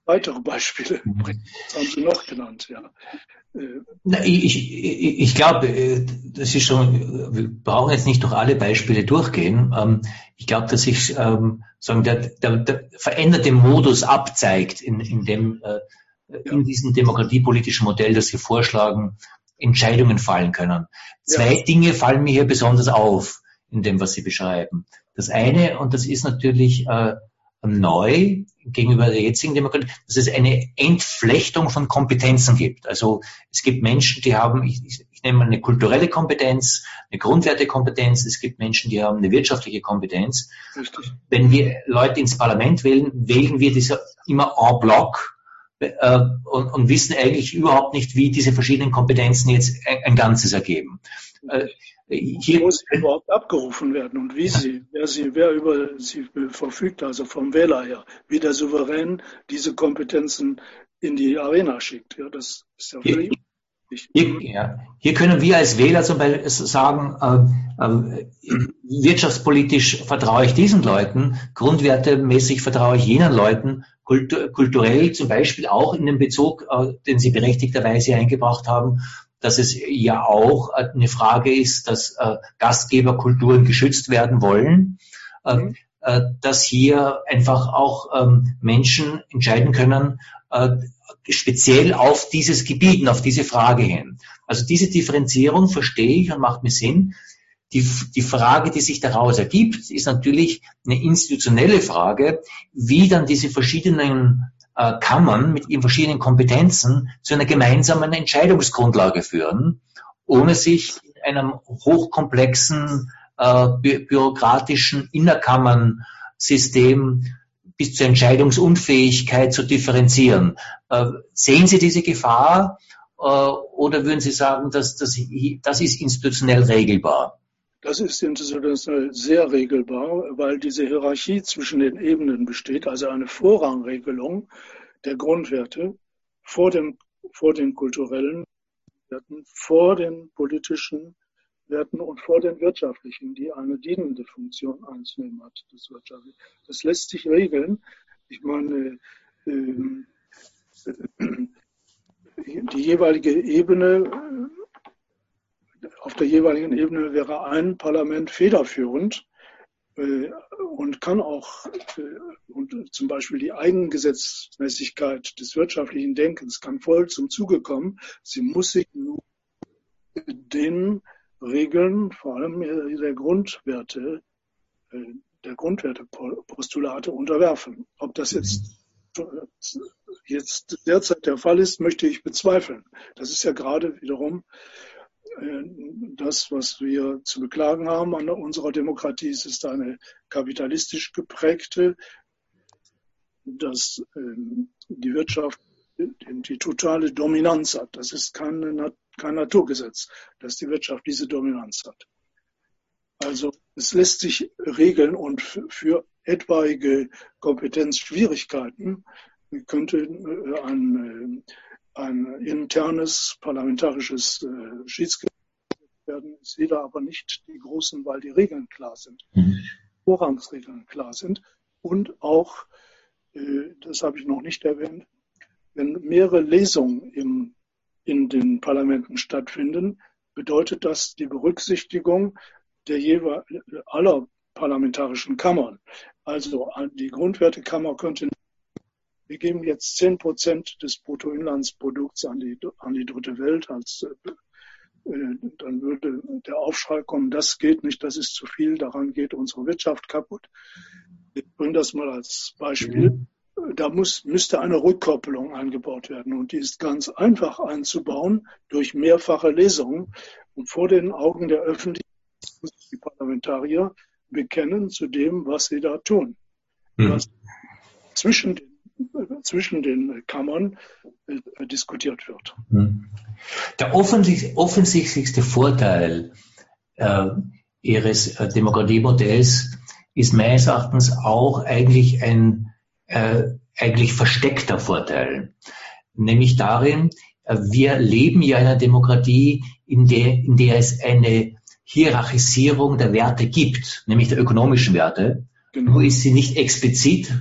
S2: Weitere Beispiele das haben Sie noch genannt, ja.
S1: Äh, ich, ich, ich glaube, äh, das ist schon, wir brauchen jetzt nicht durch alle Beispiele durchgehen. Ähm, ich glaube, dass sich ähm, sagen, der, der, der veränderte Modus abzeigt in, in dem in diesem demokratiepolitischen Modell, das Sie vorschlagen, Entscheidungen fallen können. Zwei ja. Dinge fallen mir hier besonders auf in dem, was Sie beschreiben. Das eine, und das ist natürlich äh, neu gegenüber der jetzigen Demokratie, dass es eine Entflechtung von Kompetenzen gibt. Also es gibt Menschen, die haben, ich, ich nenne mal eine kulturelle Kompetenz, eine Grundwertekompetenz, es gibt Menschen, die haben eine wirtschaftliche Kompetenz. Richtig. Wenn wir Leute ins Parlament wählen, wählen wir diese immer en bloc äh, und, und, wissen eigentlich überhaupt nicht, wie diese verschiedenen Kompetenzen jetzt ein, ein Ganzes ergeben. Äh,
S2: hier wo sie überhaupt abgerufen werden und wie sie, wer sie, wer über sie verfügt, also vom Wähler her, wie der Souverän diese Kompetenzen in die Arena schickt. Ja, das ist ja völlig
S1: hier, ja. Hier können wir als Wähler zum Beispiel sagen, äh, äh, wirtschaftspolitisch vertraue ich diesen Leuten, grundwertemäßig vertraue ich jenen Leuten, kultur kulturell zum Beispiel auch in dem Bezug, äh, den Sie berechtigterweise eingebracht haben, dass es ja auch eine Frage ist, dass äh, Gastgeberkulturen geschützt werden wollen, äh, mhm. äh, dass hier einfach auch ähm, Menschen entscheiden können, äh, speziell auf dieses Gebiet und auf diese Frage hin. Also diese Differenzierung verstehe ich und macht mir Sinn. Die, die Frage, die sich daraus ergibt, ist natürlich eine institutionelle Frage, wie dann diese verschiedenen äh, Kammern mit ihren verschiedenen Kompetenzen zu einer gemeinsamen Entscheidungsgrundlage führen, ohne sich in einem hochkomplexen äh, bü bürokratischen Innerkammernsystem bis zur Entscheidungsunfähigkeit zu differenzieren. Äh, sehen Sie diese Gefahr äh, oder würden Sie sagen, dass das, das ist institutionell regelbar?
S2: Das ist institutionell sehr regelbar, weil diese Hierarchie zwischen den Ebenen besteht, also eine Vorrangregelung der Grundwerte vor, dem, vor den kulturellen Werten, vor den politischen Werten und vor den wirtschaftlichen, die eine dienende Funktion einzunehmen hat. Das, das lässt sich regeln. Ich meine, ähm, die jeweilige Ebene, auf der jeweiligen Ebene wäre ein Parlament federführend äh, und kann auch äh, und zum Beispiel die Eigengesetzmäßigkeit des wirtschaftlichen Denkens kann voll zum Zuge kommen. Sie muss sich nur den Regeln, vor allem der Grundwerte, äh, der Grundwertepostulate unterwerfen. Ob das jetzt, jetzt derzeit der Fall ist, möchte ich bezweifeln. Das ist ja gerade wiederum das, was wir zu beklagen haben an unserer Demokratie. Es ist eine kapitalistisch geprägte, dass ähm, die Wirtschaft die totale Dominanz hat. Das ist keine kein Naturgesetz, dass die Wirtschaft diese Dominanz hat. Also es lässt sich regeln und für etwaige Kompetenzschwierigkeiten könnte äh, ein, äh, ein internes parlamentarisches äh, Schiedsgericht werden. Ich sehe da aber nicht die großen, weil die Regeln klar sind, mhm. Vorrangsregeln klar sind und auch, das habe ich noch nicht erwähnt, wenn mehrere Lesungen im in den Parlamenten stattfinden, bedeutet das die Berücksichtigung der jeweil aller parlamentarischen Kammern. Also die Grundwertekammer könnte, wir geben jetzt zehn Prozent des Bruttoinlandsprodukts an die, an die dritte Welt als äh, dann würde der Aufschrei kommen, das geht nicht, das ist zu viel, daran geht unsere Wirtschaft kaputt. Ich bringe das mal als Beispiel. Mhm da muss, müsste eine Rückkopplung eingebaut werden. Und die ist ganz einfach einzubauen durch mehrfache Lesungen. Und vor den Augen der Öffentlichkeit müssen die Parlamentarier bekennen zu dem, was sie da tun. Mhm. Zwischen, zwischen den Kammern äh, diskutiert wird.
S1: Mhm. Der offensichtlich, offensichtlichste Vorteil äh, Ihres äh, Demokratiemodells ist meines Erachtens auch eigentlich ein äh, eigentlich versteckter Vorteil, nämlich darin, äh, wir leben ja in einer Demokratie, in der, in der es eine Hierarchisierung der Werte gibt, nämlich der ökonomischen Werte. Genau. Nur ist sie nicht explizit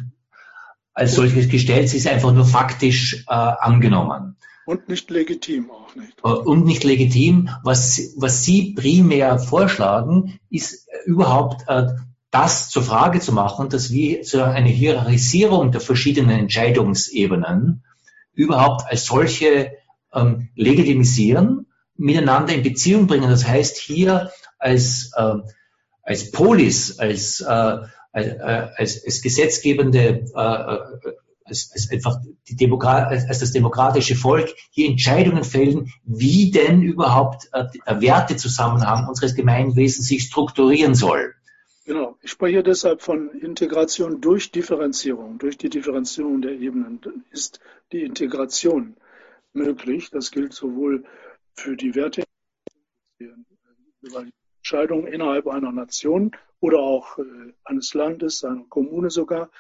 S1: als solches gestellt, sie ist einfach nur faktisch äh, angenommen.
S2: Und nicht legitim auch nicht. Äh,
S1: und nicht legitim. Was, was Sie primär vorschlagen, ist überhaupt äh, das zur Frage zu machen, dass wir so eine Hierarchisierung der verschiedenen Entscheidungsebenen überhaupt als solche ähm, legitimisieren, miteinander in Beziehung bringen. Das heißt, hier als, äh, als Polis, als, äh, als, als, als gesetzgebende, äh, als, als einfach die Demokrat, als das demokratische Volk hier Entscheidungen fällen, wie denn überhaupt äh, der Wertezusammenhang unseres Gemeinwesens sich strukturieren soll.
S2: Genau. Ich spreche deshalb von Integration durch Differenzierung. Durch die Differenzierung der Ebenen ist die Integration möglich. Das gilt sowohl für die Werte, Entscheidungen innerhalb einer Nation oder auch äh, eines Landes, einer Kommune sogar,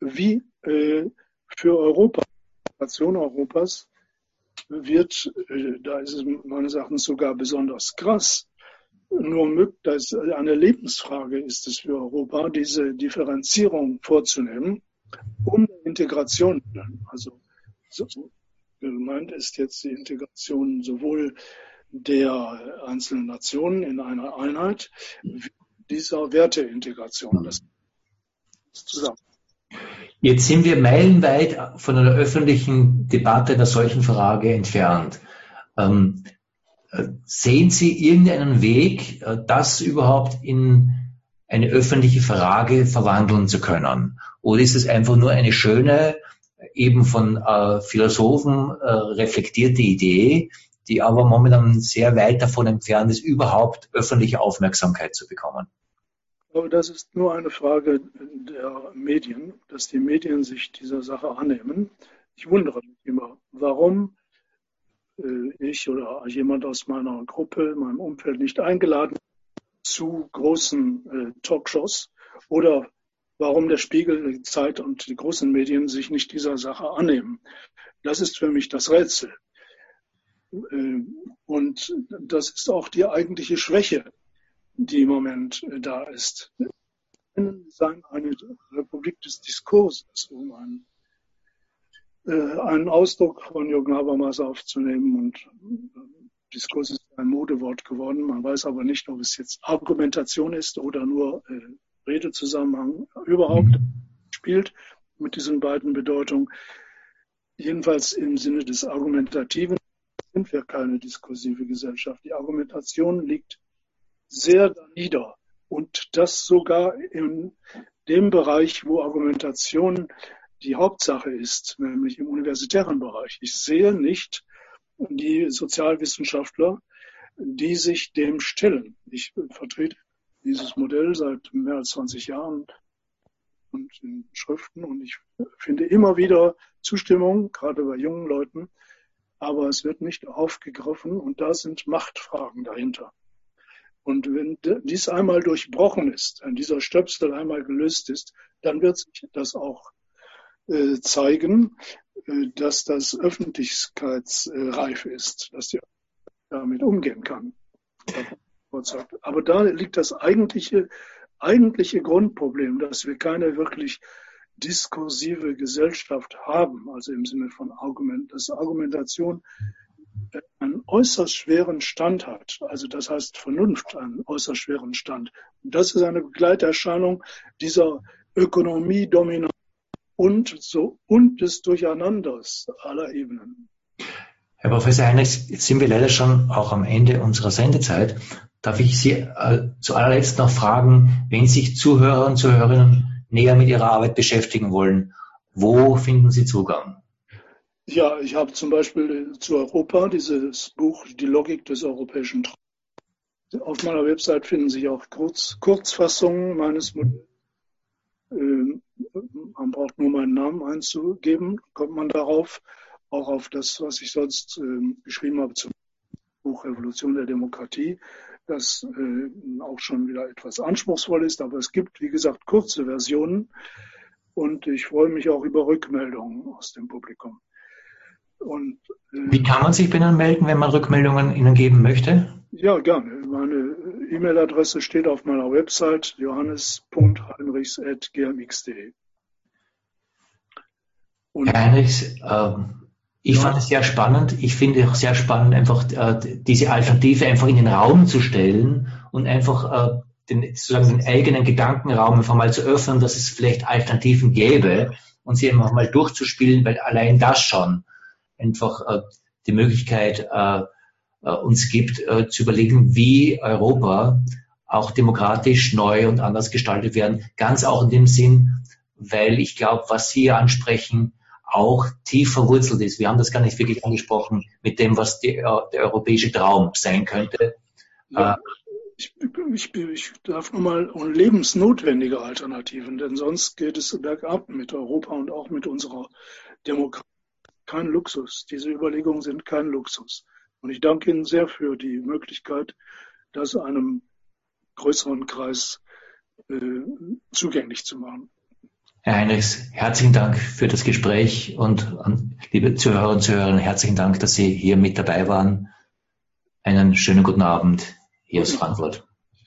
S2: wie äh, für Europa, Nation Europas, wird, äh, da ist es meines Erachtens sogar besonders krass, nur dass eine Lebensfrage ist es für Europa, diese Differenzierung vorzunehmen, um Integration, also so, gemeint ist jetzt die Integration sowohl der einzelnen Nationen in einer Einheit, dieser Werteintegration. Das ist zusammen.
S1: Jetzt sind wir meilenweit von einer öffentlichen Debatte einer solchen Frage entfernt. Ähm, sehen Sie irgendeinen Weg, äh, das überhaupt in eine öffentliche Frage verwandeln zu können? Oder ist es einfach nur eine schöne, eben von äh, Philosophen äh, reflektierte Idee, die aber momentan sehr weit davon entfernt ist, überhaupt öffentliche Aufmerksamkeit zu bekommen?
S2: Aber das ist nur eine Frage der Medien, dass die Medien sich dieser Sache annehmen. Ich wundere mich immer, warum äh, ich oder jemand aus meiner Gruppe, meinem Umfeld nicht eingeladen zu großen äh, Talkshows oder warum der Spiegel, die Zeit und die großen Medien sich nicht dieser Sache annehmen. Das ist für mich das Rätsel. Äh, und das ist auch die eigentliche Schwäche, die im Moment da ist. Sein eine Republik des Diskurses, um ein äh, einen Ausdruck von Jürgen Habermas aufzunehmen. Und äh, Diskurs ist ein Modewort geworden. Man weiß aber nicht, ob es jetzt Argumentation ist oder nur äh, Redezusammenhang überhaupt spielt mit diesen beiden Bedeutungen. Jedenfalls im Sinne des Argumentativen sind wir keine diskursive Gesellschaft. Die Argumentation liegt sehr nieder und das sogar in dem Bereich, wo Argumentation die Hauptsache ist, nämlich im universitären Bereich. Ich sehe nicht die Sozialwissenschaftler, die sich dem stellen. Ich vertrete dieses Modell seit mehr als 20 Jahren und in Schriften und ich finde immer wieder Zustimmung, gerade bei jungen Leuten, aber es wird nicht aufgegriffen und da sind Machtfragen dahinter. Und wenn dies einmal durchbrochen ist, wenn dieser Stöpsel einmal gelöst ist, dann wird sich das auch äh, zeigen, äh, dass das öffentlichkeitsreif ist, dass die damit umgehen kann. Aber da liegt das eigentliche, eigentliche Grundproblem, dass wir keine wirklich diskursive Gesellschaft haben, also im Sinne von Argument, dass Argumentation einen äußerst schweren Stand hat. Also das heißt Vernunft einen äußerst schweren Stand. Und das ist eine Begleiterscheinung dieser Ökonomie-Dominanz und so und des Durcheinanders aller Ebenen.
S1: Herr Professor Heinrichs, jetzt sind wir leider schon auch am Ende unserer Sendezeit. Darf ich Sie äh, zu allerletzt noch fragen, wenn sich Zuhörer und Zuhörerinnen näher mit Ihrer Arbeit beschäftigen wollen, wo finden Sie Zugang?
S2: Ja, ich habe zum Beispiel zu Europa dieses Buch Die Logik des europäischen Traums. Auf meiner Website finden sich auch Kurz, Kurzfassungen meines Modells. Ähm, man braucht nur meinen Namen einzugeben, kommt man darauf, auch auf das, was ich sonst äh, geschrieben habe zum Buch Revolution der Demokratie, das äh, auch schon wieder etwas anspruchsvoll ist, aber es gibt, wie gesagt, kurze Versionen und ich freue mich auch über Rückmeldungen aus dem Publikum.
S1: Und, äh, Wie kann man sich bei Ihnen melden, wenn man Rückmeldungen Ihnen geben möchte?
S2: Ja, gerne. Meine E-Mail-Adresse steht auf meiner Website johannes.heinrichs.gmx.de.
S1: Heinrichs, äh, ich ja. fand es sehr spannend. Ich finde auch sehr spannend, einfach äh, diese Alternative einfach in den Raum zu stellen und einfach äh, den, sozusagen den eigenen Gedankenraum einfach mal zu öffnen, dass es vielleicht Alternativen gäbe und sie einfach mal durchzuspielen, weil allein das schon einfach äh, die Möglichkeit äh, äh, uns gibt, äh, zu überlegen, wie Europa auch demokratisch neu und anders gestaltet werden. Ganz auch in dem Sinn, weil ich glaube, was Sie ansprechen, auch tief verwurzelt ist. Wir haben das gar nicht wirklich angesprochen mit dem, was die, äh, der europäische Traum sein könnte.
S2: Ja, äh, ich, ich, ich darf nur mal um lebensnotwendige Alternativen, denn sonst geht es bergab mit Europa und auch mit unserer Demokratie. Kein Luxus. Diese Überlegungen sind kein Luxus. Und ich danke Ihnen sehr für die Möglichkeit, das einem größeren Kreis äh, zugänglich zu machen.
S1: Herr Heinrichs, herzlichen Dank für das Gespräch und liebe Zuhörer und Zuhörer, herzlichen Dank, dass Sie hier mit dabei waren. Einen schönen guten Abend hier aus Frankfurt.